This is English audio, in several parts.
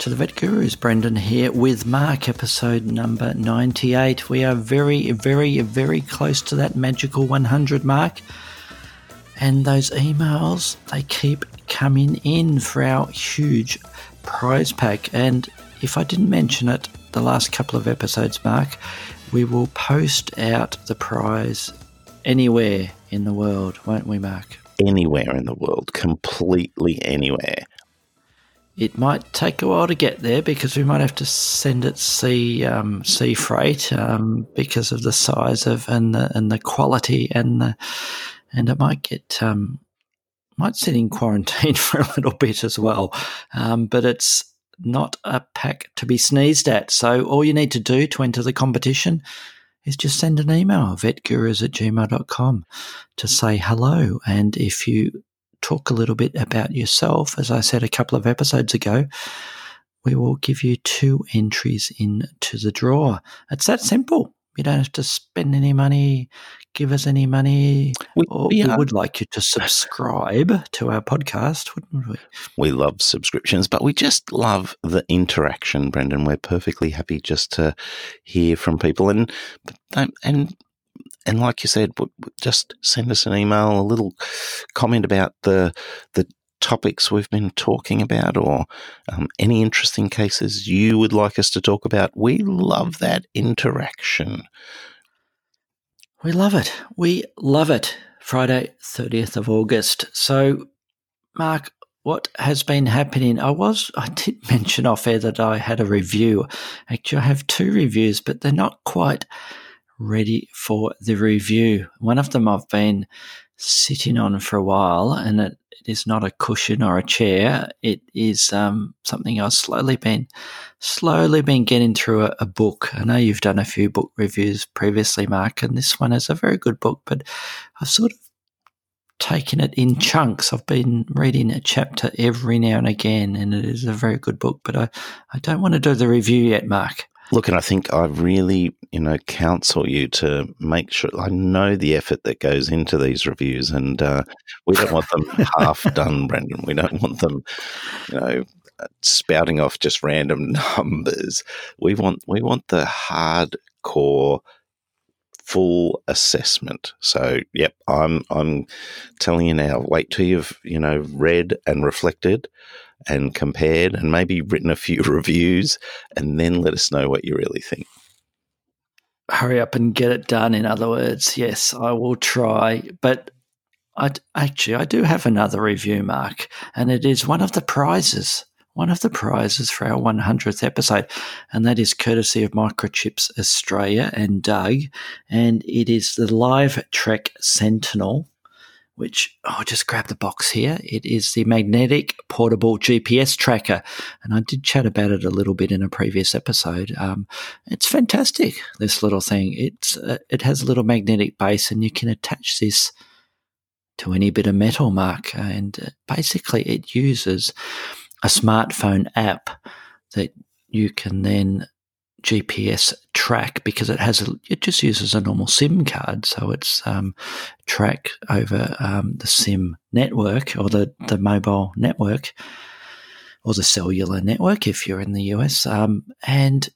to the Vet Gurus. Brendan here with Mark, episode number 98. We are very, very, very close to that magical 100 mark. And those emails, they keep coming in for our huge prize pack. And if I didn't mention it the last couple of episodes, Mark, we will post out the prize anywhere in the world, won't we, Mark? Anywhere in the world, completely anywhere. It might take a while to get there because we might have to send it sea um, sea freight um, because of the size of and the and the quality and the and it might get um, might sit in quarantine for a little bit as well. Um, but it's not a pack to be sneezed at. So all you need to do to enter the competition is just send an email vetgurus at gmail.com to say hello. And if you talk a little bit about yourself, as I said a couple of episodes ago, we will give you two entries into the draw. It's that simple. You don't have to spend any money, give us any money. We, we, we would like you to subscribe to our podcast, wouldn't we? We love subscriptions, but we just love the interaction, Brendan. We're perfectly happy just to hear from people and and and like you said, just send us an email, a little comment about the the topics we've been talking about, or um, any interesting cases you would like us to talk about. We love that interaction. We love it. We love it. Friday, 30th of August. So, Mark, what has been happening? I was, I did mention off air that I had a review. Actually, I have two reviews, but they're not quite ready for the review. One of them I've been sitting on for a while, and it, it is not a cushion or a chair. It is um, something I've slowly been slowly been getting through a, a, book. I know you've done a few book reviews previously, Mark, and this one is a very good book, but I've sort of taken it in chunks. I've been reading a chapter every now and again, and it is a very good book, but I, I don't want to do the review yet, Mark. Look, and I think I really, you know, counsel you to make sure. I know the effort that goes into these reviews, and uh, we don't want them half done, Brendan. We don't want them, you know, spouting off just random numbers. We want we want the hardcore full assessment. So, yep, I'm I'm telling you now. Wait till you've you know read and reflected and compared and maybe written a few reviews and then let us know what you really think. Hurry up and get it done, in other words. Yes, I will try. But I actually I do have another review, Mark, and it is one of the prizes. One of the prizes for our 100th episode, and that is courtesy of Microchips Australia and Doug, and it is the Live Trek Sentinel which oh, I'll just grab the box here. It is the magnetic portable GPS tracker, and I did chat about it a little bit in a previous episode. Um, it's fantastic. This little thing. It's uh, it has a little magnetic base, and you can attach this to any bit of metal, Mark. And uh, basically, it uses a smartphone app that you can then GPS track because it has a, it just uses a normal SIM card, so it's um, track over um, the SIM network or the the mobile network or the cellular network if you're in the US, um, and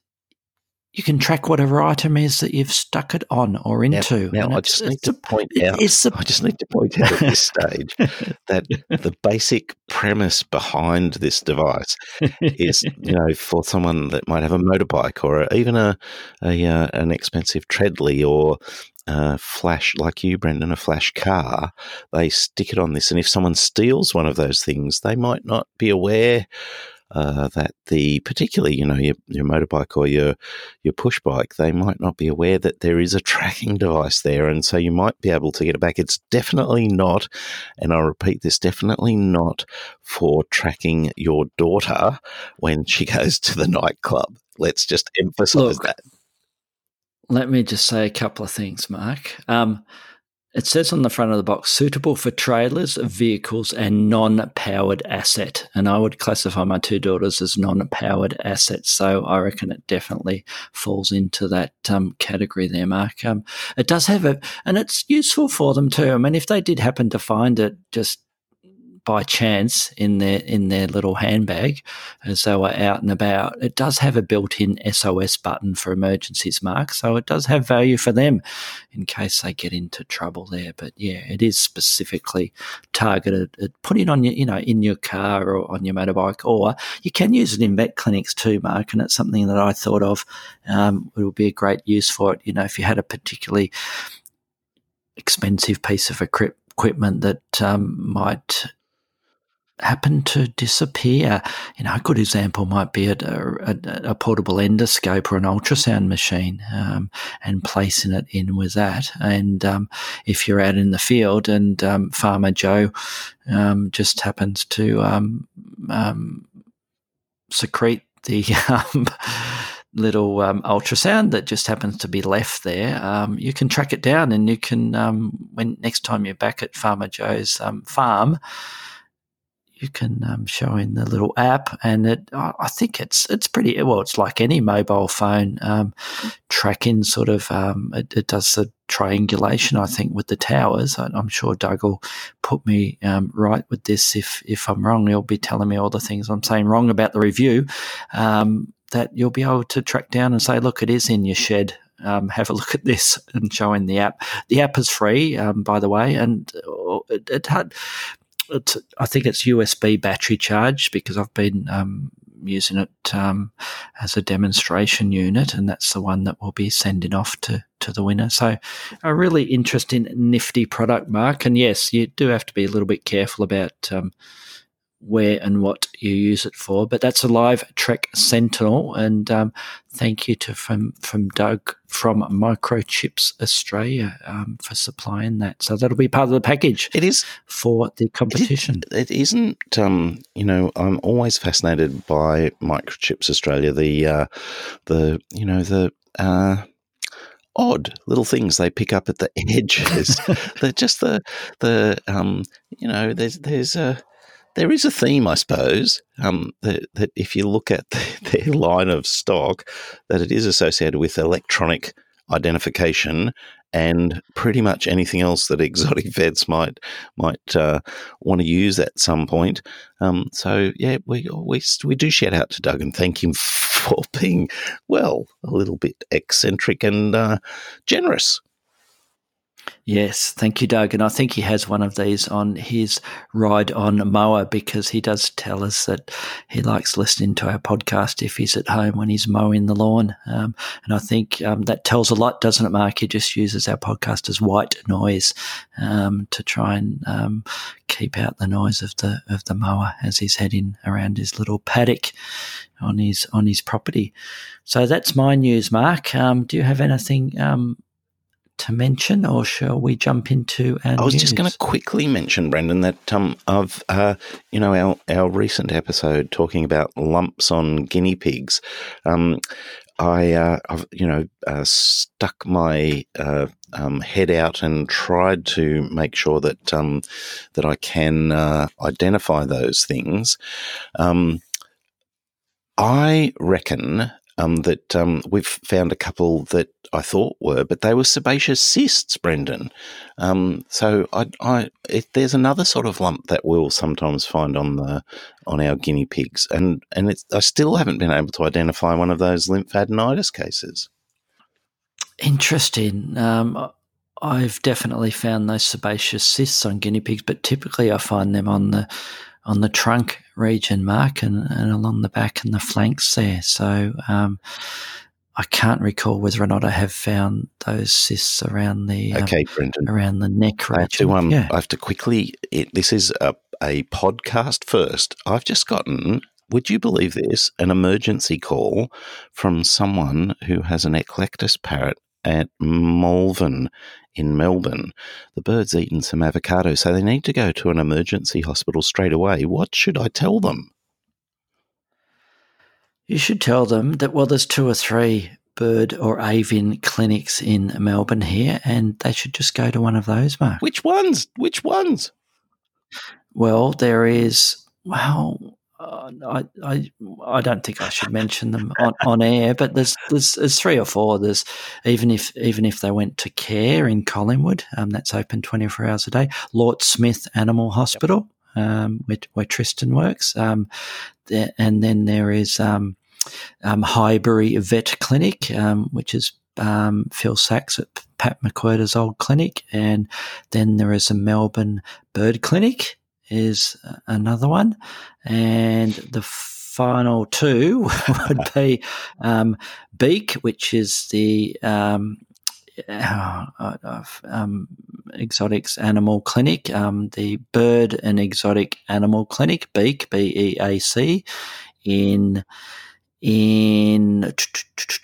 you can track whatever item is that you've stuck it on or into. Now, now I just need to point out. A, I just need to point out at this stage that the basic premise behind this device is, you know, for someone that might have a motorbike or even a, a uh, an expensive treadly or a flash like you, Brendan, a flash car, they stick it on this, and if someone steals one of those things, they might not be aware uh, that the particularly you know your, your motorbike or your your push bike they might not be aware that there is a tracking device there and so you might be able to get it back. It's definitely not and i repeat this definitely not for tracking your daughter when she goes to the nightclub. Let's just emphasize Look, that. let me just say a couple of things, Mark. Um, it says on the front of the box, suitable for trailers, vehicles, and non powered asset. And I would classify my two daughters as non powered assets. So I reckon it definitely falls into that um, category there, Mark. Um, it does have a, and it's useful for them too. I mean, if they did happen to find it just by chance in their in their little handbag as they were out and about. It does have a built-in SOS button for emergencies, Mark, so it does have value for them in case they get into trouble there. But yeah, it is specifically targeted at putting it on your you know in your car or on your motorbike, or you can use it in vet clinics too, Mark. And it's something that I thought of. Um, it would be a great use for it. You know, if you had a particularly expensive piece of equipment that um, might happen to disappear. You know, a good example might be a, a, a portable endoscope or an ultrasound machine um, and placing it in with that. And um, if you're out in the field and um, Farmer Joe um, just happens to um, um, secrete the little um, ultrasound that just happens to be left there, um, you can track it down and you can, um, when next time you're back at Farmer Joe's farm, you can um, show in the little app, and it I think it's it's pretty well. It's like any mobile phone um, tracking sort of. Um, it, it, does the triangulation, I think, with the towers. I, am sure Doug will put me um, right with this if if I'm wrong. He'll be telling me all the things I'm saying wrong about the review. Um, that you'll be able to track down and say, look, it is in your shed. Um, have a look at this and show in the app. The app is free, um, by the way, and uh, it, it, had I think it's USB battery charged because I've been um, using it um, as a demonstration unit, and that's the one that we'll be sending off to to the winner. So, a really interesting, nifty product, Mark. And yes, you do have to be a little bit careful about um, where and what you use it for. But that's a live Trek Sentinel, and um, thank you to from from Doug from Microchips Australia um, for supplying that. So that'll be part of the package. It is for the competition. it, it isn't. Um, you know, I'm always fascinated by Microchips Australia. The uh, the you know the. Uh, odd little things they pick up at the edges. They're just the the um, you know there's there's a there is a theme, I suppose, um, that, that, if you look at the, their line of stock, that it is associated with electronic identification and pretty much anything else that exotic vets might might uh, want to use at some point. Um, so yeah, we, we we do shout out to Doug and thank him for being well a little bit eccentric and uh, generous Yes, thank you, Doug. And I think he has one of these on his ride on mower because he does tell us that he likes listening to our podcast if he's at home when he's mowing the lawn. Um, and I think um, that tells a lot, doesn't it, Mark? He just uses our podcast as white noise um, to try and um, keep out the noise of the of the mower as he's heading around his little paddock on his on his property. So that's my news, Mark. Um, do you have anything um, to mention, or shall we jump into? And I was news? just going to quickly mention, Brendan, that um, of uh, you know our our recent episode talking about lumps on guinea pigs. Um, I, uh, I've, you know, uh, stuck my uh, um, head out and tried to make sure that um, that I can uh, identify those things. Um, I reckon um, that um, we've found a couple that I thought were, but they were sebaceous cysts, Brendan. Um, so I, I, it, there's another sort of lump that we'll sometimes find on the on our guinea pigs, and and I still haven't been able to identify one of those lymphadenitis cases. Interesting. Um, I've definitely found those sebaceous cysts on guinea pigs, but typically I find them on the on the trunk region, Mark, and, and along the back and the flanks there. So um, I can't recall whether or not I have found those cysts around the um, okay, Brendan, around the neck region. I have to, um, yeah. I have to quickly. It, this is a, a podcast first. I've just gotten. Would you believe this? An emergency call from someone who has an eclectus parrot at Malvern in Melbourne. The bird's eaten some avocado, so they need to go to an emergency hospital straight away. What should I tell them? You should tell them that, well, there's two or three bird or avian clinics in Melbourne here, and they should just go to one of those, Mark. Which ones? Which ones? Well, there is. Well, uh, I, I I don't think I should mention them on, on air, but there's, there's there's three or four. There's even if even if they went to care in Collingwood, um, that's open 24 hours a day. Lort Smith Animal Hospital, um, where, where Tristan works, um, there, and then there is um, um, Highbury Vet Clinic, um, which is um, Phil Sachs at Pat McWhirter's old clinic, and then there is a Melbourne Bird Clinic is another one, and the final two would be um, Beak, which is the um, uh, um, exotics animal clinic, um, the bird and exotic animal clinic, Beak, B E A C, in in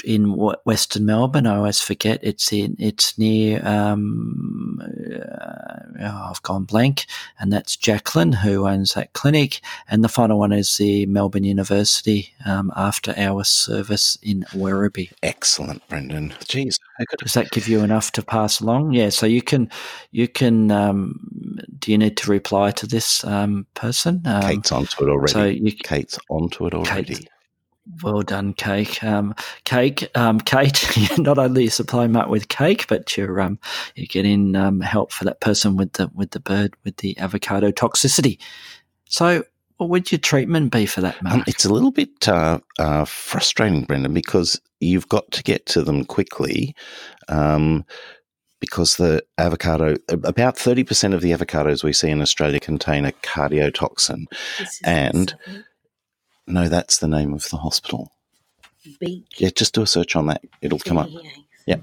in Western Melbourne. I always forget it's in it's near. Um, uh, oh, I've gone blank, and that's Jacqueline who owns that clinic. And the final one is the Melbourne University um, after hours service in Werribee. Excellent, Brendan. Jeez, does that give you enough to pass along? Yeah, so you can you can. Um, do you need to reply to this um, person? Um, Kate's onto it already. So you, Kate's onto it already. Kate, well done, Cake. Um, cake, um, Kate. not only supply Mark with cake, but you're um, you're getting um, help for that person with the with the bird with the avocado toxicity. So, what would your treatment be for that, um, it's a little bit uh, uh, frustrating, Brendan, because you've got to get to them quickly. Um, because the avocado, about 30% of the avocados we see in Australia contain a cardiotoxin. And no, that's the name of the hospital. Beak. Yeah, just do a search on that. It'll come up. Yeah.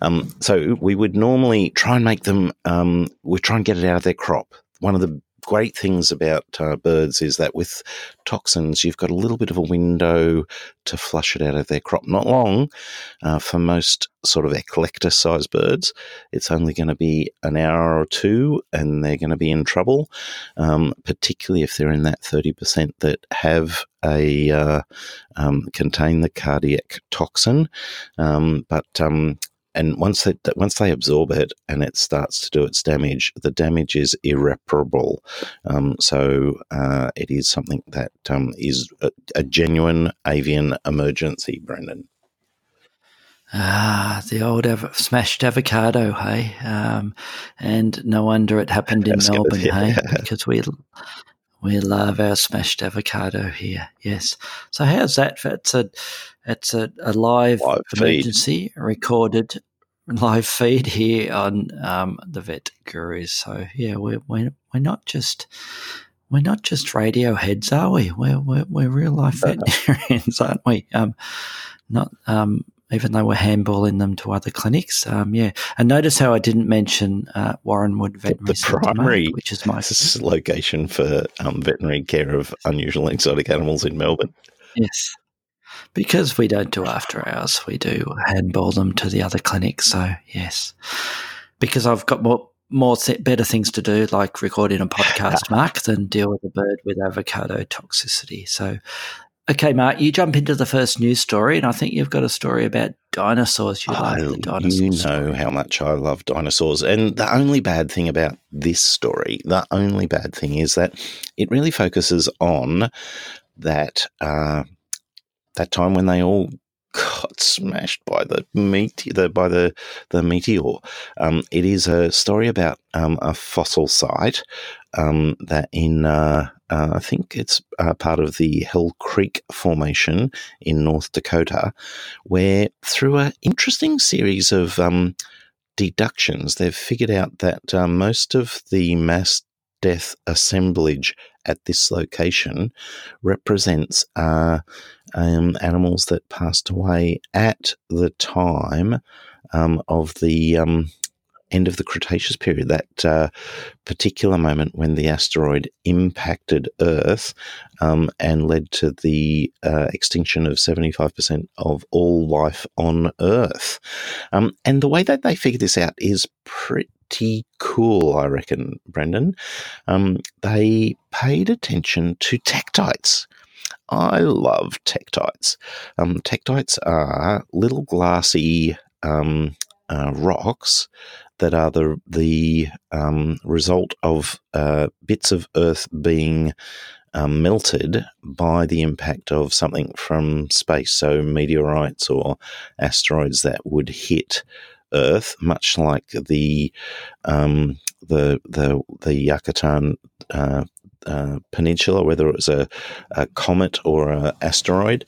Um, so we would normally try and make them, um, we try and get it out of their crop. One of the great things about uh, birds is that with toxins, you've got a little bit of a window to flush it out of their crop. Not long uh, for most sort of eclectus sized birds. It's only going to be an hour or two and they're going to be in trouble, um, particularly if they're in that 30% that have a uh, um, contain the cardiac toxin. Um, but um, and once they once they absorb it and it starts to do its damage, the damage is irreparable. Um, so uh, it is something that um, is a, a, genuine avian emergency, Brendan. Ah, the old av- smashed avocado, hey, um, and no wonder it happened in Melbourne, hey, because we we love our smashed avocado here. Yes. So how's that? It's a it's a, a live, live emergency feed. recorded live feed here on um, the Vet Gurus. So yeah, we're we're, we're not just we're not just radio heads, are we? We're we're, we're real life veterinarians, aren't we? Um, not um, even though we're handballing them to other clinics. Um, yeah, and notice how I didn't mention uh, Warranwood Veterinary the, the primary, which is my location for um, veterinary care of unusual exotic animals in Melbourne. Yes, because we don't do after hours, we do handball them to the other clinics. So yes, because I've got more more better things to do, like recording a podcast, Mark, than deal with a bird with avocado toxicity. So, okay, Mark, you jump into the first news story, and I think you've got a story about dinosaurs. You love the dinosaurs. You know how much I love dinosaurs, and the only bad thing about this story, the only bad thing is that it really focuses on that. Uh, that time when they all got smashed by the meat the, by the the meteor. Um, it is a story about um, a fossil site um, that in uh, uh, I think it's uh, part of the Hell Creek Formation in North Dakota, where through an interesting series of um, deductions, they've figured out that uh, most of the mass death assemblage at this location represents uh, um, animals that passed away at the time um, of the um, end of the Cretaceous period, that uh, particular moment when the asteroid impacted Earth um, and led to the uh, extinction of 75% of all life on Earth. Um, and the way that they figure this out is pretty cool, I reckon, Brendan. Um, they paid attention to tektites. I love tektites. Um, tektites are little glassy um, uh, rocks that are the the um, result of uh, bits of Earth being um, melted by the impact of something from space, so meteorites or asteroids that would hit Earth, much like the um, the the the Yucatan uh, uh, Peninsula, whether it was a, a comet or an asteroid.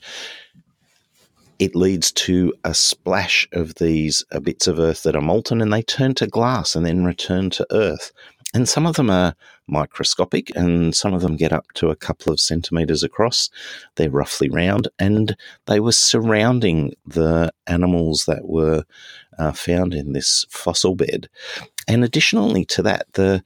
It leads to a splash of these uh, bits of Earth that are molten, and they turn to glass and then return to Earth. And some of them are microscopic, and some of them get up to a couple of centimeters across. They're roughly round, and they were surrounding the animals that were uh, found in this fossil bed. And additionally to that, the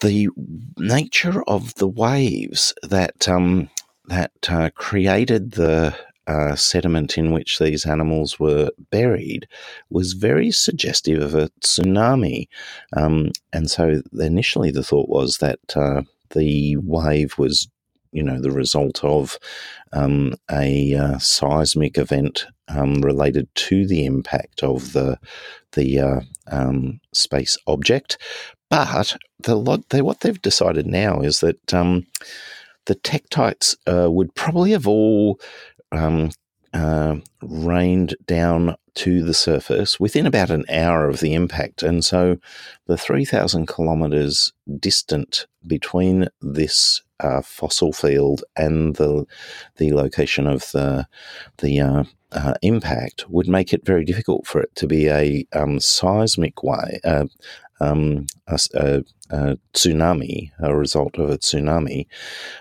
the nature of the waves that um, that uh, created the uh, sediment in which these animals were buried was very suggestive of a tsunami. Um, and so initially the thought was that uh, the wave was, you know, the result of um, a uh, seismic event um, related to the impact of the the uh, um, space object. But the, they, what they've decided now is that um, the tektites uh, would probably have all um, uh, rained down to the surface within about an hour of the impact. And so the 3,000 kilometres distant between this uh, fossil field and the, the location of the, the uh, uh, impact would make it very difficult for it to be a um, seismic way, uh, um, a, a, a, tsunami, a result of a tsunami,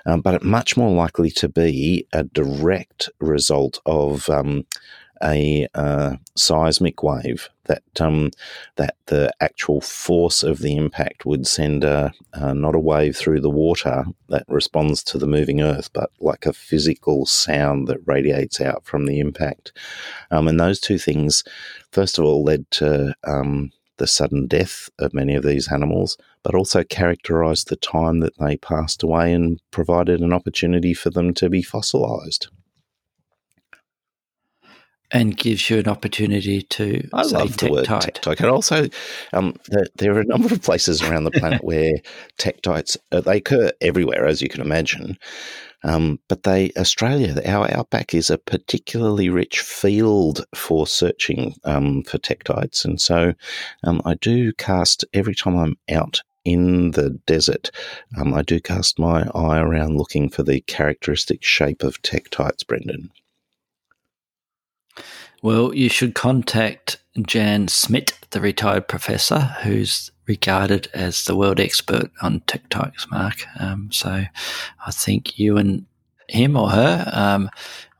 um, but much more likely to be a direct result of um, a uh, seismic wave that um, that the actual force of the impact would send a, uh, not a wave through the water that responds to the moving Earth, but like a physical sound that radiates out from the impact. Um, and those two things, first of all, led to um, the sudden death of many of these animals, but also characterized the time that they passed away and provided an opportunity for them to be fossilized. And gives you an opportunity to I love the word tektite. And also, um, the, there are a number of places around the planet where tektites uh, they occur everywhere, as you can imagine. Um, but they, Australia, our outback is a particularly rich field for searching um, for tektites, And so um, I do cast every time I'm out in the desert, um, I do cast my eye around looking for the characteristic shape of tektites, Brendan. Well, you should contact Jan Smit, the retired professor, who's regarded as the world expert on tektites, Mark. Um, so I think you and him or her um,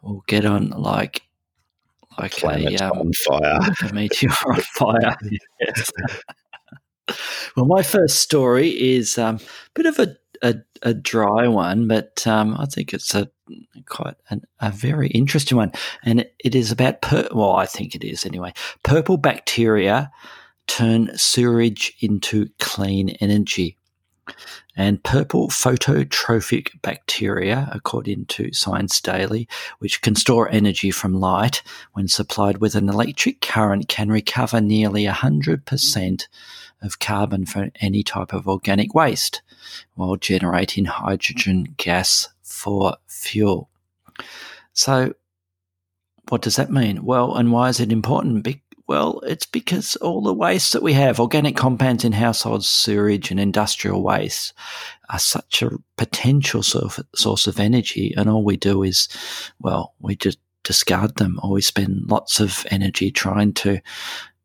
will get on like like a, um, on fire, a meteor on fire. well, my first story is um, a bit of a, a, a dry one, but um, I think it's a quite an, a very interesting one, and it, it is about per- well, I think it is anyway. Purple bacteria turn sewage into clean energy. And purple phototrophic bacteria, according to Science Daily, which can store energy from light when supplied with an electric current, can recover nearly 100% of carbon from any type of organic waste while generating hydrogen gas for fuel. So, what does that mean? Well, and why is it important? Well, it's because all the waste that we have, organic compounds in households, sewage and industrial waste, are such a potential source of energy. And all we do is, well, we just discard them or we spend lots of energy trying to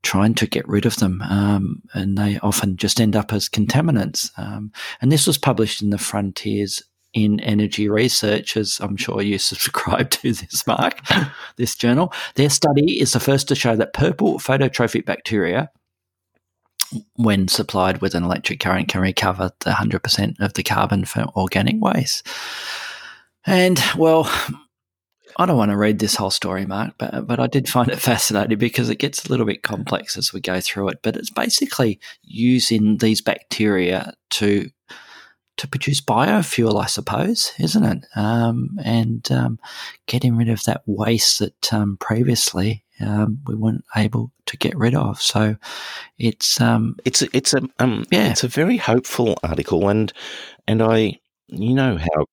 trying to get rid of them, um, and they often just end up as contaminants. Um, and this was published in the Frontiers in energy research, as I'm sure you subscribe to this, Mark, this journal. Their study is the first to show that purple phototrophic bacteria, when supplied with an electric current, can recover the 100% of the carbon from organic waste. And, well, I don't want to read this whole story, Mark, but, but I did find it fascinating because it gets a little bit complex as we go through it. But it's basically using these bacteria to to produce biofuel, I suppose, isn't it? Um, and um, getting rid of that waste that um, previously um, we weren't able to get rid of. So it's um, it's a, it's a um, yeah, it's a very hopeful article, and and I you know how.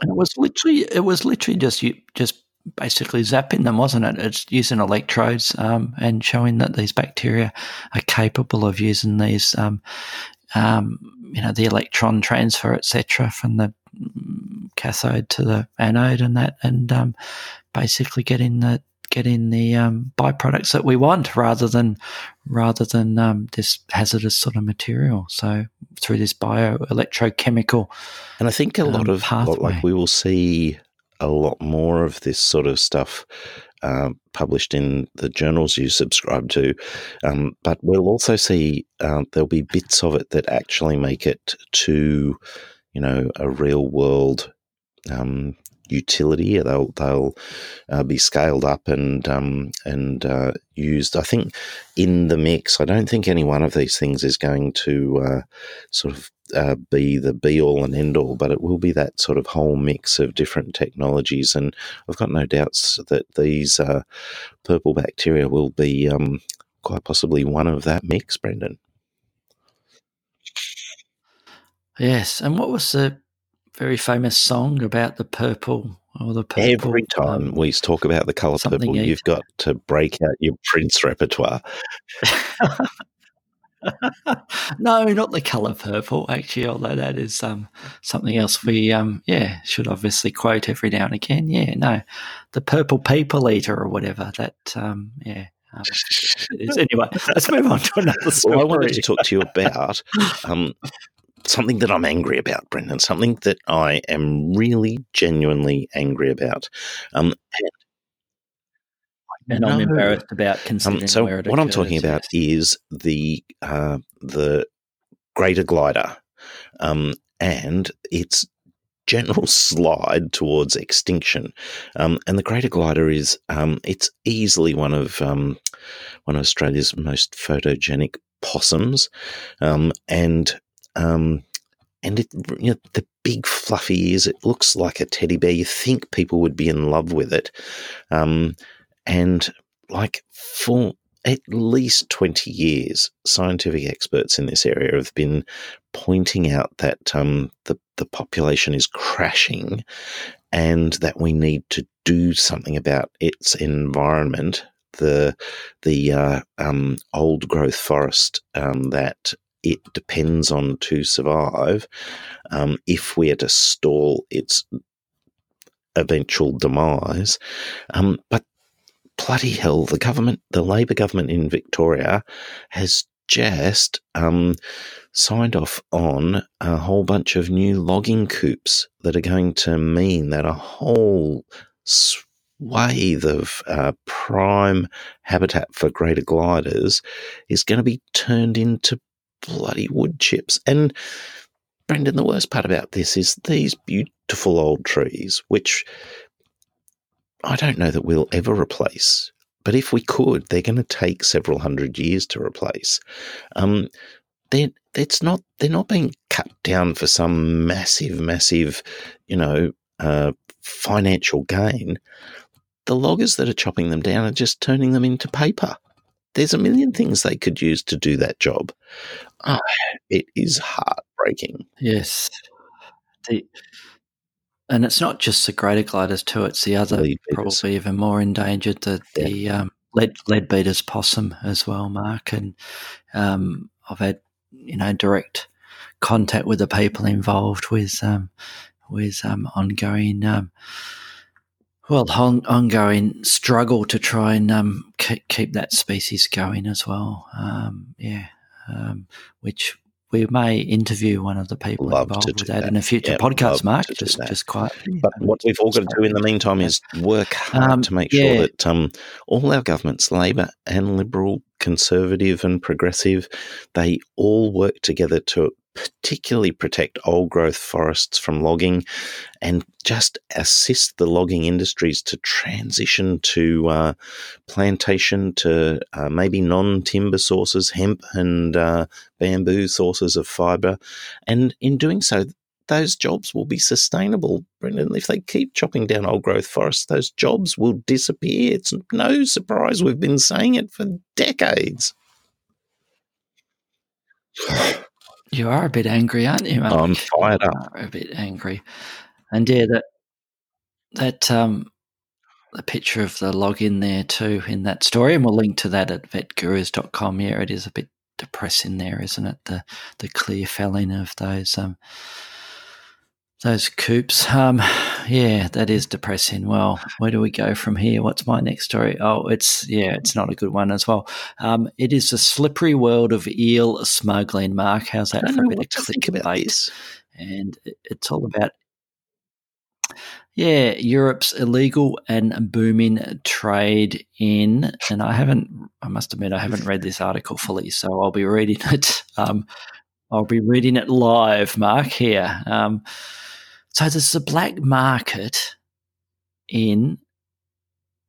And it was literally, it was literally just you, just basically zapping them, wasn't it? It's using electrodes um, and showing that these bacteria are capable of using these, um, um, you know, the electron transfer, etc., from the cathode to the anode, and that, and um, basically getting the getting the um, byproducts that we want, rather than rather than um, this hazardous sort of material. So through this bioelectrochemical, and I think a lot of pathway. like we will see a lot more of this sort of stuff uh, published in the journals you subscribe to. Um, but we'll also see uh, there'll be bits of it that actually make it to, you know, a real world um, utility. They'll they'll uh, be scaled up and um, and uh, used. I think in the mix. I don't think any one of these things is going to uh, sort of uh, be the be all and end all, but it will be that sort of whole mix of different technologies. And I've got no doubts that these uh, purple bacteria will be um, quite possibly one of that mix, Brendan. Yes, and what was the very famous song about the purple or the purple. Every time um, we talk about the colour purple, you've got to break out your Prince repertoire. no, not the colour purple, actually, although that is um, something else we, um, yeah, should obviously quote every now and again. Yeah, no, the purple people eater or whatever. That, um, yeah. Um, anyway, let's move on to another story. Well, I wanted to talk to you about um, something that I'm angry about, Brendan, something that I am really genuinely angry about. Um, and, and I'm embarrassed about considering um, so where it what I'm talking about is the uh, the Greater Glider um, and its general slide towards extinction. Um, and the Greater Glider is um, it's easily one of um, one of Australia's most photogenic possums, um, and um, and it, you know, the big fluffy ears, it looks like a teddy bear. You think people would be in love with it. Um, and like for at least 20 years, scientific experts in this area have been pointing out that um, the, the population is crashing and that we need to do something about its environment. The the uh, um, old growth forest um, that it depends on to survive, um, if we are to stall its eventual demise. Um, but bloody hell, the government, the Labor government in Victoria, has just um, signed off on a whole bunch of new logging coupes that are going to mean that a whole swathe of uh, prime habitat for greater gliders is going to be turned into bloody wood chips. And Brendan, the worst part about this is these beautiful old trees, which I don't know that we'll ever replace. But if we could, they're going to take several hundred years to replace. Um, they're, it's not, they're not being cut down for some massive, massive, you know, uh, financial gain. The loggers that are chopping them down are just turning them into paper. There's a million things they could use to do that job. Oh, it is heartbreaking. Yes. The, and it's not just the greater gliders too; it's the other probably even more endangered the yeah. the um, lead leadbeater's possum as well, Mark. And um, I've had you know direct contact with the people involved with um, with um, ongoing um, well, on, ongoing struggle to try and um, keep, keep, that species going as well. Um, yeah, um, which we may interview one of the people love involved with that, that, in a future yeah, podcast, Mark. Just, just quietly. But what we've all got to do in the meantime is work hard um, to make sure that um, all our governments, Labor and Liberal conservative and progressive, they all work together to particularly protect old growth forests from logging and just assist the logging industries to transition to uh, plantation to uh, maybe non timber sources, hemp and uh, bamboo sources of fiber. And in doing so, those jobs will be sustainable, Brendan. If they keep chopping down old growth forests, those jobs will disappear. It's no surprise we've been saying it for decades. You are a bit angry, aren't you? I'm fired up. a bit angry, and yeah, that that um, the picture of the login there too in that story, and we'll link to that at vetgurus.com. Yeah, it is a bit depressing there, isn't it? The the clear felling of those um, those coupes. Um, yeah, that is depressing. Well, where do we go from here? What's my next story? Oh, it's yeah, it's not a good one as well. Um, it is the slippery world of eel smuggling. Mark, how's that for a bit of clickbait? And it's all about yeah, Europe's illegal and booming trade in, and I haven't, I must admit, I haven't read this article fully, so I'll be reading it. Um, I'll be reading it live, Mark. Here, um, so there's a black market in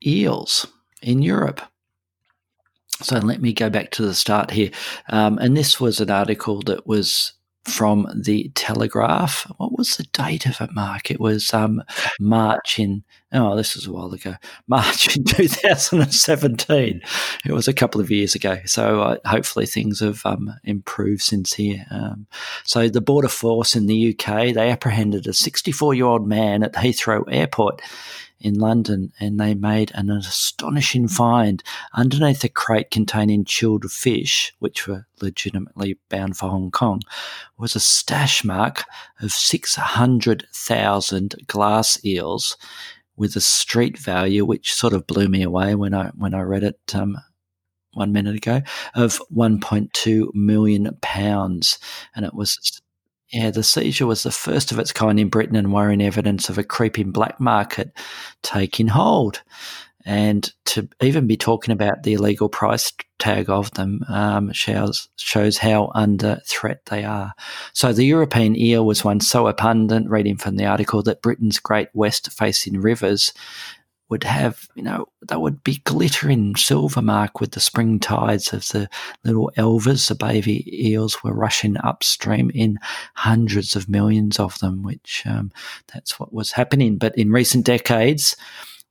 eels in Europe. So let me go back to the start here. Um, and this was an article that was from the Telegraph. What was the date of it, Mark? It was um, March in, oh, this was a while ago, March in 2017. It was a couple of years ago. So uh, hopefully things have um, improved since here. Um, so the Border Force in the UK, they apprehended a 64 year old man at Heathrow Airport in London, and they made an astonishing find underneath a crate containing chilled fish, which were legitimately bound for Hong Kong, was a stash mark of 600,000 glass eels with a street value, which sort of blew me away when I when I read it um, one minute ago, of 1.2 million pounds, and it was yeah, the seizure was the first of its kind in Britain and worrying evidence of a creeping black market taking hold. And to even be talking about the illegal price tag of them um, shows, shows how under threat they are. So the European eel was once so abundant, reading from the article, that Britain's great west facing rivers would have, you know, they would be glittering silver mark with the spring tides of the little elvers. The baby eels were rushing upstream in hundreds of millions of them, which um, that's what was happening. But in recent decades,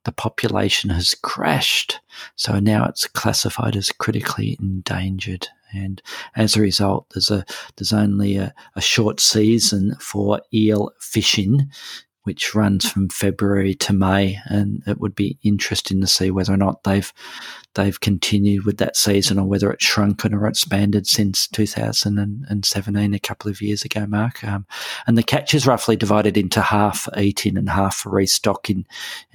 the population has crashed. So now it's classified as critically endangered. And as a result, there's a there's only a, a short season for eel fishing which runs from February to May, and it would be interesting to see whether or not they've they've continued with that season, or whether it's shrunken or expanded since 2017, a couple of years ago, Mark. Um, and the catch is roughly divided into half eating and half restocking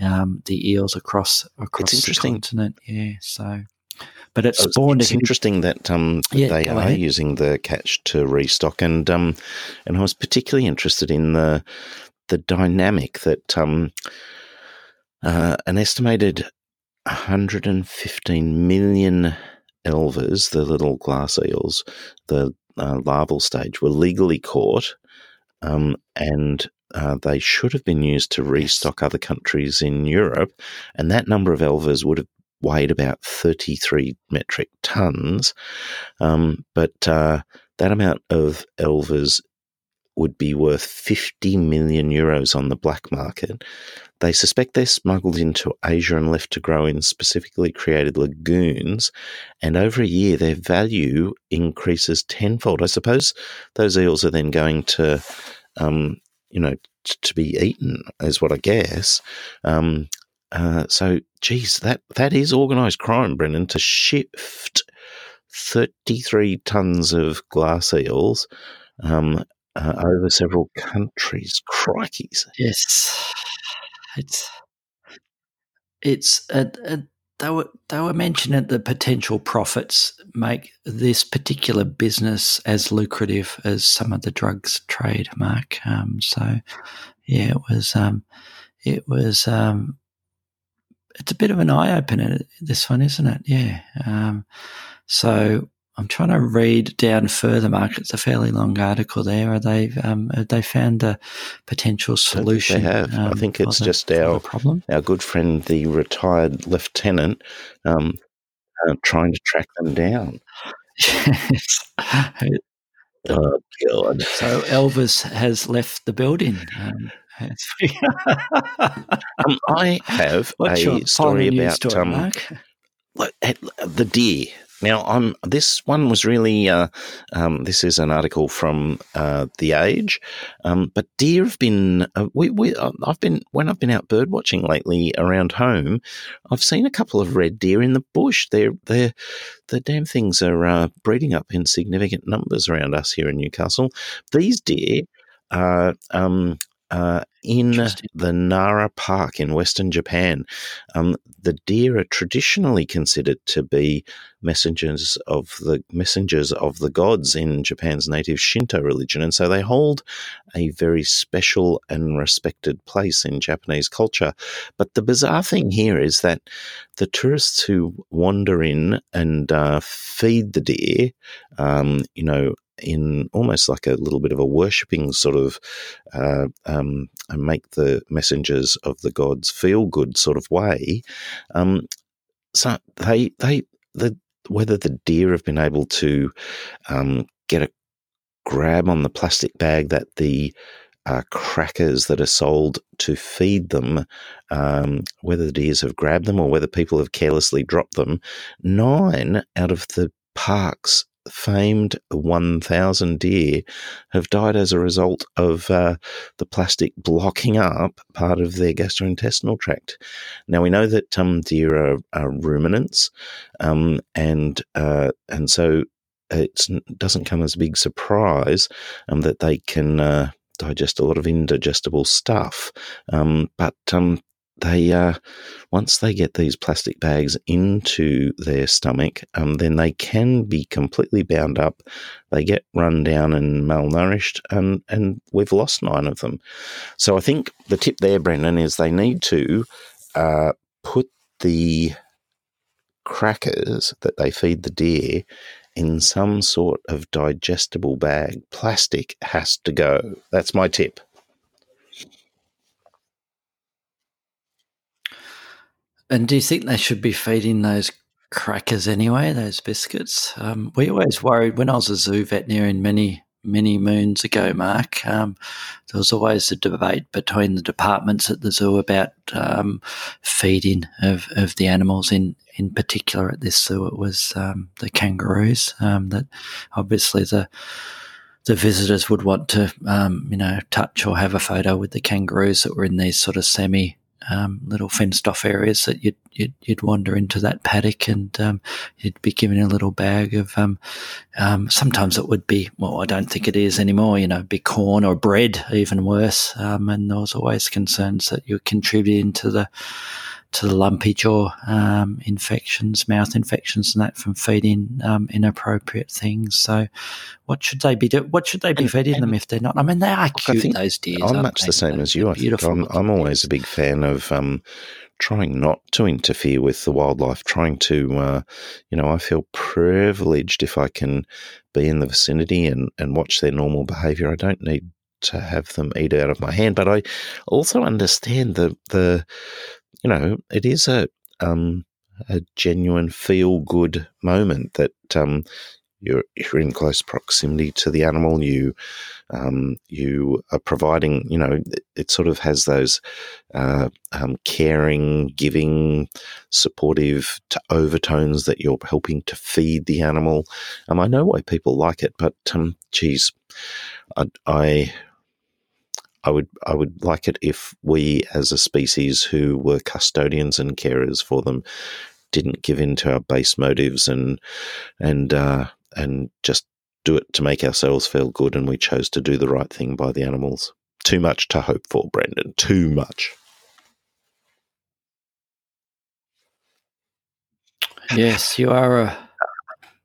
um, the eels across across the continent. Yeah, so but it's spawned. It's interesting that um, yeah, they are ahead. using the catch to restock, and um, and I was particularly interested in the the dynamic that um, uh, an estimated 115 million elvers, the little glass eels, the uh, larval stage, were legally caught, um, and uh, they should have been used to restock other countries in Europe, and that number of elvers would have weighed about 33 metric tons. Um, but uh, that amount of elvers would be worth 50 million euros on the black market. They suspect they're smuggled into Asia and left to grow in specifically created lagoons, and over a year their value increases tenfold. I suppose those eels are then going to, um, you know, t- to be eaten, is what I guess. Um, uh, so, geez, that that is organised crime, Brendan, to shift 33 tons of glass eels um, uh, over several countries. Crikeys. Yes, it's it's a, a, they were they were mentioning the potential profits make this particular business as lucrative as some of the drugs trade. Mark, um, so yeah, it was um, it was um, it's a bit of an eye opener. This one, isn't it? Yeah. Um, So I'm trying to read down further, Mark. It's a fairly long article there. Are they um, have they found a potential solution? they have. Um, I think it's the, just our problem. Our good friend, the retired lieutenant, um, uh, trying to track them down. Yes. oh God! So Elvis has left the building. Um, um, I have What's a story about story, um, the deer. Now, I'm this one was really. Uh, um, this is an article from uh, the Age, um, but deer have been. Uh, we, we, uh, I've been when I've been out bird watching lately around home. I've seen a couple of red deer in the bush. They're they the damn things are uh, breeding up in significant numbers around us here in Newcastle. These deer are um, uh, in the Nara Park in Western Japan. Um, the deer are traditionally considered to be messengers of the messengers of the gods in Japan's native Shinto religion, and so they hold a very special and respected place in Japanese culture. But the bizarre thing here is that the tourists who wander in and uh, feed the deer, um, you know, in almost like a little bit of a worshipping sort of uh, um, make the messengers of the gods feel good sort of way. Um, so they they the whether the deer have been able to um, get a grab on the plastic bag that the uh, crackers that are sold to feed them, um, whether the deers have grabbed them or whether people have carelessly dropped them, nine out of the park's famed 1,000 deer have died as a result of uh, the plastic blocking up part of their gastrointestinal tract. Now we know that um, deer are, are ruminants, um, and uh, and so it doesn't come as a big surprise um, that they can. Uh, digest a lot of indigestible stuff, um, but um, they uh, once they get these plastic bags into their stomach, um, then they can be completely bound up. They get run down and malnourished, and and we've lost nine of them. So I think the tip there, Brendan, is they need to uh, put the crackers that they feed the deer in some sort of digestible bag. Plastic has to go. That's my tip. And do you think they should be feeding those crackers anyway, those biscuits? Um, we always worried when I was a zoo veterinarian many, many moons ago, Mark. Um, there was always a debate between the departments at the zoo about um, feeding of, of the animals. In in particular, at this zoo, it was um, the kangaroos. Um, that obviously the the visitors would want to, um, you know, touch or have a photo with the kangaroos that were in these sort of semi um, little fenced off areas that you'd, you'd, you'd wander into that paddock and um, you'd be given a little bag of um, um, sometimes it would be well I don't think it is anymore you know be corn or bread even worse um, and there was always concerns that you're contributing to the to the lumpy jaw um, infections, mouth infections, and that from feeding um, inappropriate things. So, what should they be do? What should they be and, feeding and them if they're not? I mean, they are cute. Those deer. I'm much the same as you. I think I'm, I'm, always a big fan of um, trying not to interfere with the wildlife. Trying to, uh, you know, I feel privileged if I can be in the vicinity and and watch their normal behaviour. I don't need to have them eat out of my hand. But I also understand the the you know, it is a um, a genuine feel good moment that um, you're you're in close proximity to the animal. You um, you are providing. You know, it, it sort of has those uh, um, caring, giving, supportive to overtones that you're helping to feed the animal. Um, I know why people like it, but um, geez, I, I I would I would like it if we as a species who were custodians and carers for them didn't give in to our base motives and and uh, and just do it to make ourselves feel good and we chose to do the right thing by the animals. Too much to hope for, Brendan. Too much. Yes, you are a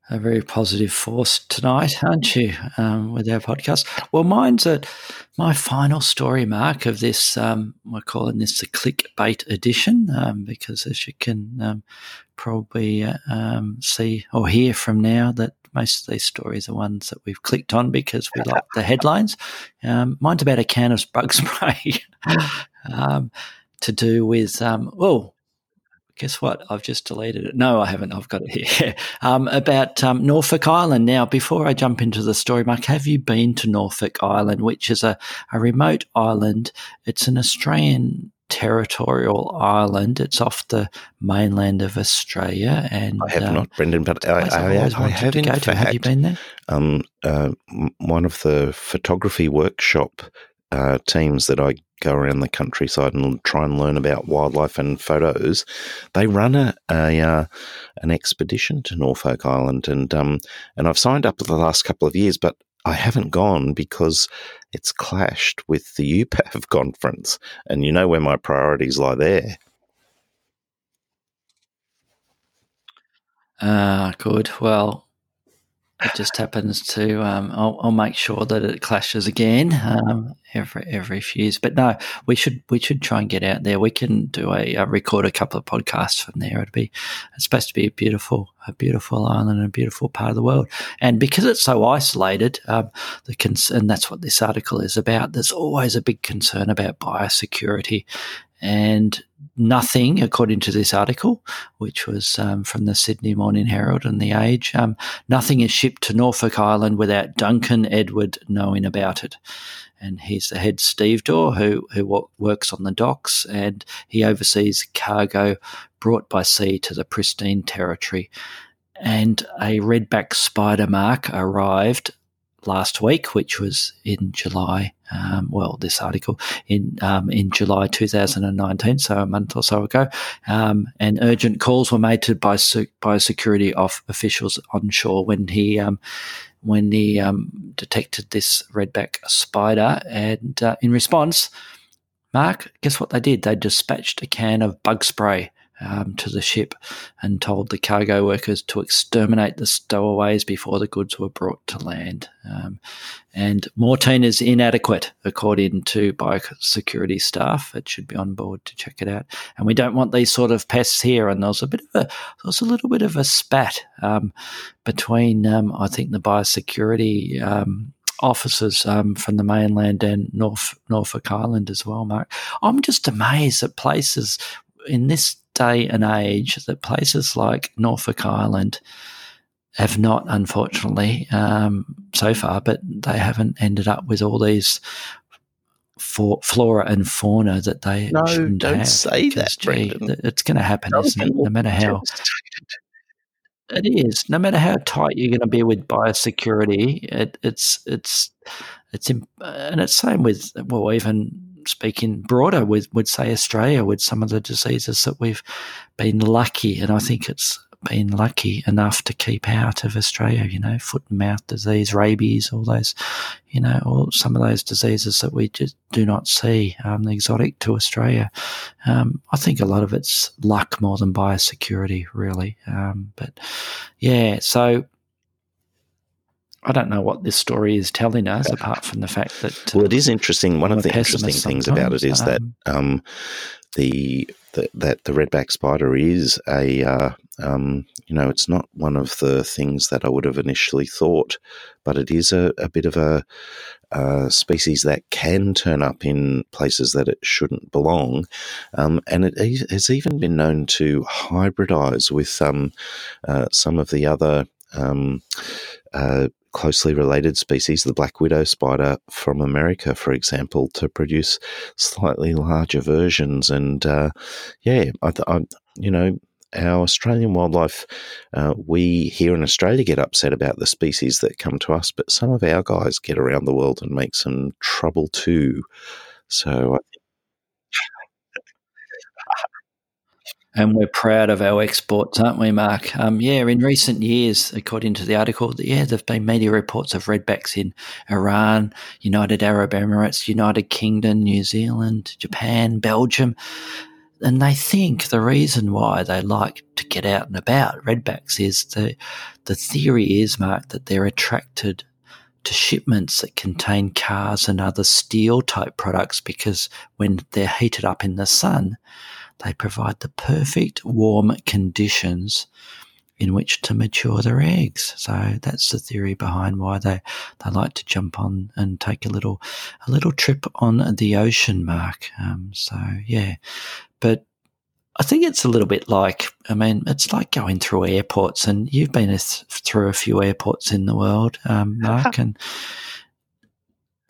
a very positive force tonight, aren't you, um, with our podcast? Well, mine's a, my final story, Mark, of this. Um, we're calling this the clickbait edition um, because, as you can um, probably uh, um, see or hear from now, that most of these stories are ones that we've clicked on because we like the headlines. Um, mine's about a can of bug spray to do with, well, guess what? I've just deleted it. No, I haven't. I've got it here. Um, about um, Norfolk Island. Now, before I jump into the story, Mark, have you been to Norfolk Island, which is a, a remote island? It's an Australian territorial island. It's off the mainland of Australia. And I have um, not, Brendan, but I, I, I, I have in fact. Have you been there? Um, uh, one of the photography workshop uh, teams that I go around the countryside and try and learn about wildlife and photos, they run a, a uh, an expedition to Norfolk Island, and um, and I've signed up for the last couple of years, but I haven't gone because it's clashed with the UPAV conference, and you know where my priorities lie there. Ah, uh, good. Well, it just happens to. Um, I'll, I'll, make sure that it clashes again um, every every few years. But no, we should we should try and get out there. We can do a, a record a couple of podcasts from there. It'd be it's supposed to be a beautiful a beautiful island and a beautiful part of the world. And because it's so isolated, um, the cons- and that's what this article is about. There's always a big concern about biosecurity and nothing, according to this article, which was um, from the Sydney Morning Herald and The Age, um, nothing is shipped to Norfolk Island without Duncan Edward knowing about it. And he's the head stevedore who, who works on the docks and he oversees cargo brought by sea to the pristine territory. And a redback spider mark arrived last week, which was in July. Um, well, this article in um, in July 2019, so a month or so ago, um, and urgent calls were made to by biosecurity off officials on shore when he um, when he um, detected this redback spider, and uh, in response, Mark, guess what they did? They dispatched a can of bug spray um, to the ship and told the cargo workers to exterminate the stowaways before the goods were brought to land. Um, and mortine is inadequate, according to biosecurity staff. It should be on board to check it out. And we don't want these sort of pests here. And there was a bit of a, there was a little bit of a spat um, between, um, I think, the biosecurity um, officers um, from the mainland and North Norfolk Island as well, Mark. I'm just amazed at places in this day and age that places like Norfolk Island have not, unfortunately, um, so far, but they haven't ended up with all these for flora and fauna that they no, shouldn't don't have. say that, gee, It's going to happen, isn't it? No matter how. It is. No matter how tight you're going to be with biosecurity, it, it's it's it's and it's same with well even speaking broader with would say Australia with some of the diseases that we've been lucky, and I think it's been lucky enough to keep out of Australia, you know, foot and mouth disease, rabies, all those, you know, all some of those diseases that we just do not see, um, exotic to Australia. Um, I think a lot of it's luck more than biosecurity, really. Um, but yeah, so I don't know what this story is telling us, apart from the fact that. well, it is interesting. One of the interesting things about it is um, that um, the, the, that the redback spider is a uh, um, you know it's not one of the things that I would have initially thought, but it is a, a bit of a, a, species that can turn up in places that it shouldn't belong, um, and it has even been known to hybridize with um, uh, some of the other. Um, uh, closely related species, the black widow spider from America, for example, to produce slightly larger versions. And uh, yeah, I, I, you know, our Australian wildlife, uh, we here in Australia get upset about the species that come to us, but some of our guys get around the world and make some trouble too. So I And we're proud of our exports, aren't we, Mark? Um, yeah, in recent years, according to the article, yeah, there have been media reports of redbacks in Iran, United Arab Emirates, United Kingdom, New Zealand, Japan, Belgium. and they think the reason why they like to get out and about redbacks is the the theory is mark that they're attracted to shipments that contain cars and other steel type products because when they're heated up in the sun they provide the perfect warm conditions in which to mature their eggs. So that's the theory behind why they, they like to jump on and take a little a little trip on the ocean, Mark. Um, so yeah, but I think it's a little bit like I mean it's like going through airports, and you've been through a few airports in the world, um, Mark, and.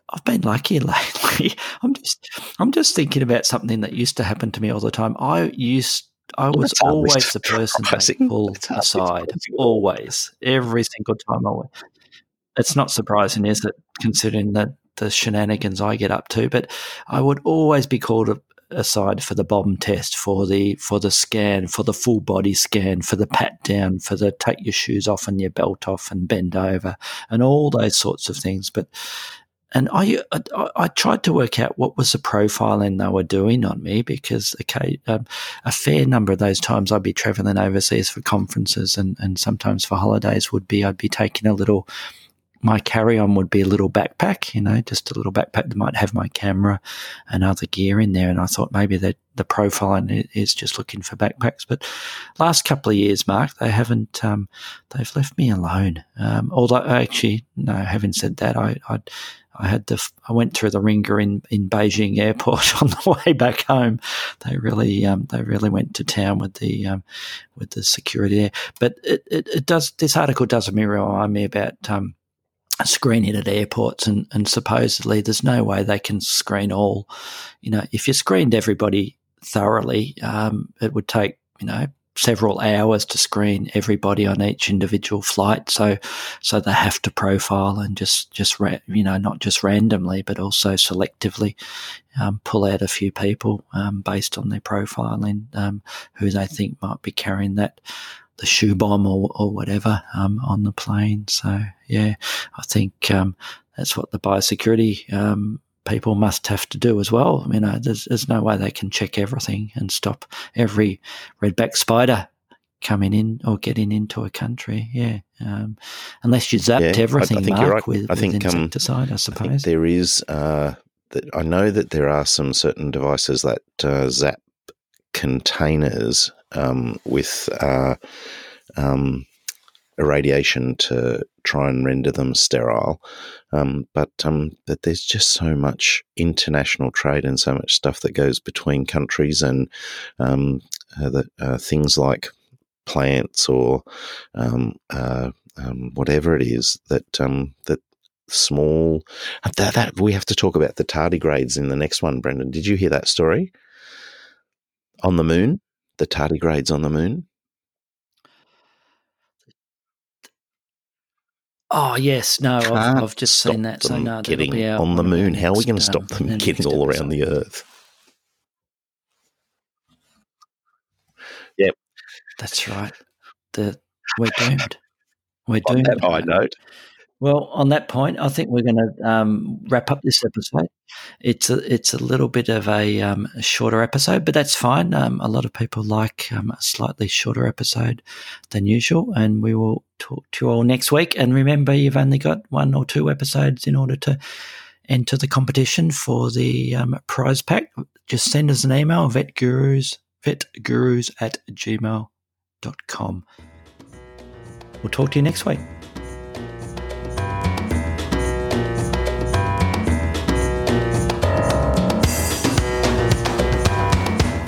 I've been lucky lately. I'm just I'm just thinking about something that used to happen to me all the time. I used I was always the person that pulled aside. Always. Every single time I went. It's not surprising, is it, considering that the shenanigans I get up to, but I would always be called aside for the bomb test, for the for the scan, for the full body scan, for the pat down, for the take your shoes off and your belt off and bend over, and all those sorts of things. But and I, I, I, tried to work out what was the profiling they were doing on me because okay, um, a fair number of those times I'd be traveling overseas for conferences and, and sometimes for holidays would be I'd be taking a little my carry on would be a little backpack, you know, just a little backpack that might have my camera and other gear in there. And I thought maybe that the profiling is just looking for backpacks. But last couple of years, Mark, they haven't, um, they've left me alone. Um, although actually, no, having said that, I, I I had the I went through the wringer in, in Beijing airport on the way back home. They really um, they really went to town with the um, with the security there. But it, it, it, does this article does remind me about um, screening at airports and, and supposedly there's no way they can screen all. You know, if you screened everybody thoroughly, um, it would take you know several hours to screen everybody on each individual flight. So, so they have to profile and just, just, ra- you know, not just randomly, but also selectively, um, pull out a few people, um, based on their profiling, um, who they think might be carrying that, the shoe bomb or, or whatever, um, on the plane. So, yeah, I think, um, that's what the biosecurity, um, people must have to do as well. You know, there's, there's no way they can check everything and stop every redback spider coming in or getting into a country. Yeah, um, unless you zapped yeah, everything, I, I think Mark, right. with, I think, with um, insecticide, I suppose. I there is. Uh, that I know that there are some certain devices that uh, zap containers um, with. Uh, um, irradiation to try and render them sterile. Um, but um, but there's just so much international trade and so much stuff that goes between countries and um, uh, the, uh, things like plants or um, uh, um, whatever it is that um, that small that, that we have to talk about the tardigrades in the next one. Brendan, did you hear that story on the moon? The tardigrades on the moon. Oh yes, no, I've, I've, just seen that. So no, getting on the moon. How are we going to stop um, them getting all around the Earth? Yep, that's right. The we're doomed. We're doomed. On that high note, well, on that point, I think we're going to um, wrap up this episode. It's a it's a little bit of a, um, a shorter episode, but that's fine. Um, a lot of people like um, a slightly shorter episode than usual, and we will talk to you all next week. And remember, you've only got one or two episodes in order to enter the competition for the um, prize pack. Just send us an email, vetgurus, vetgurus at gmail.com. We'll talk to you next week.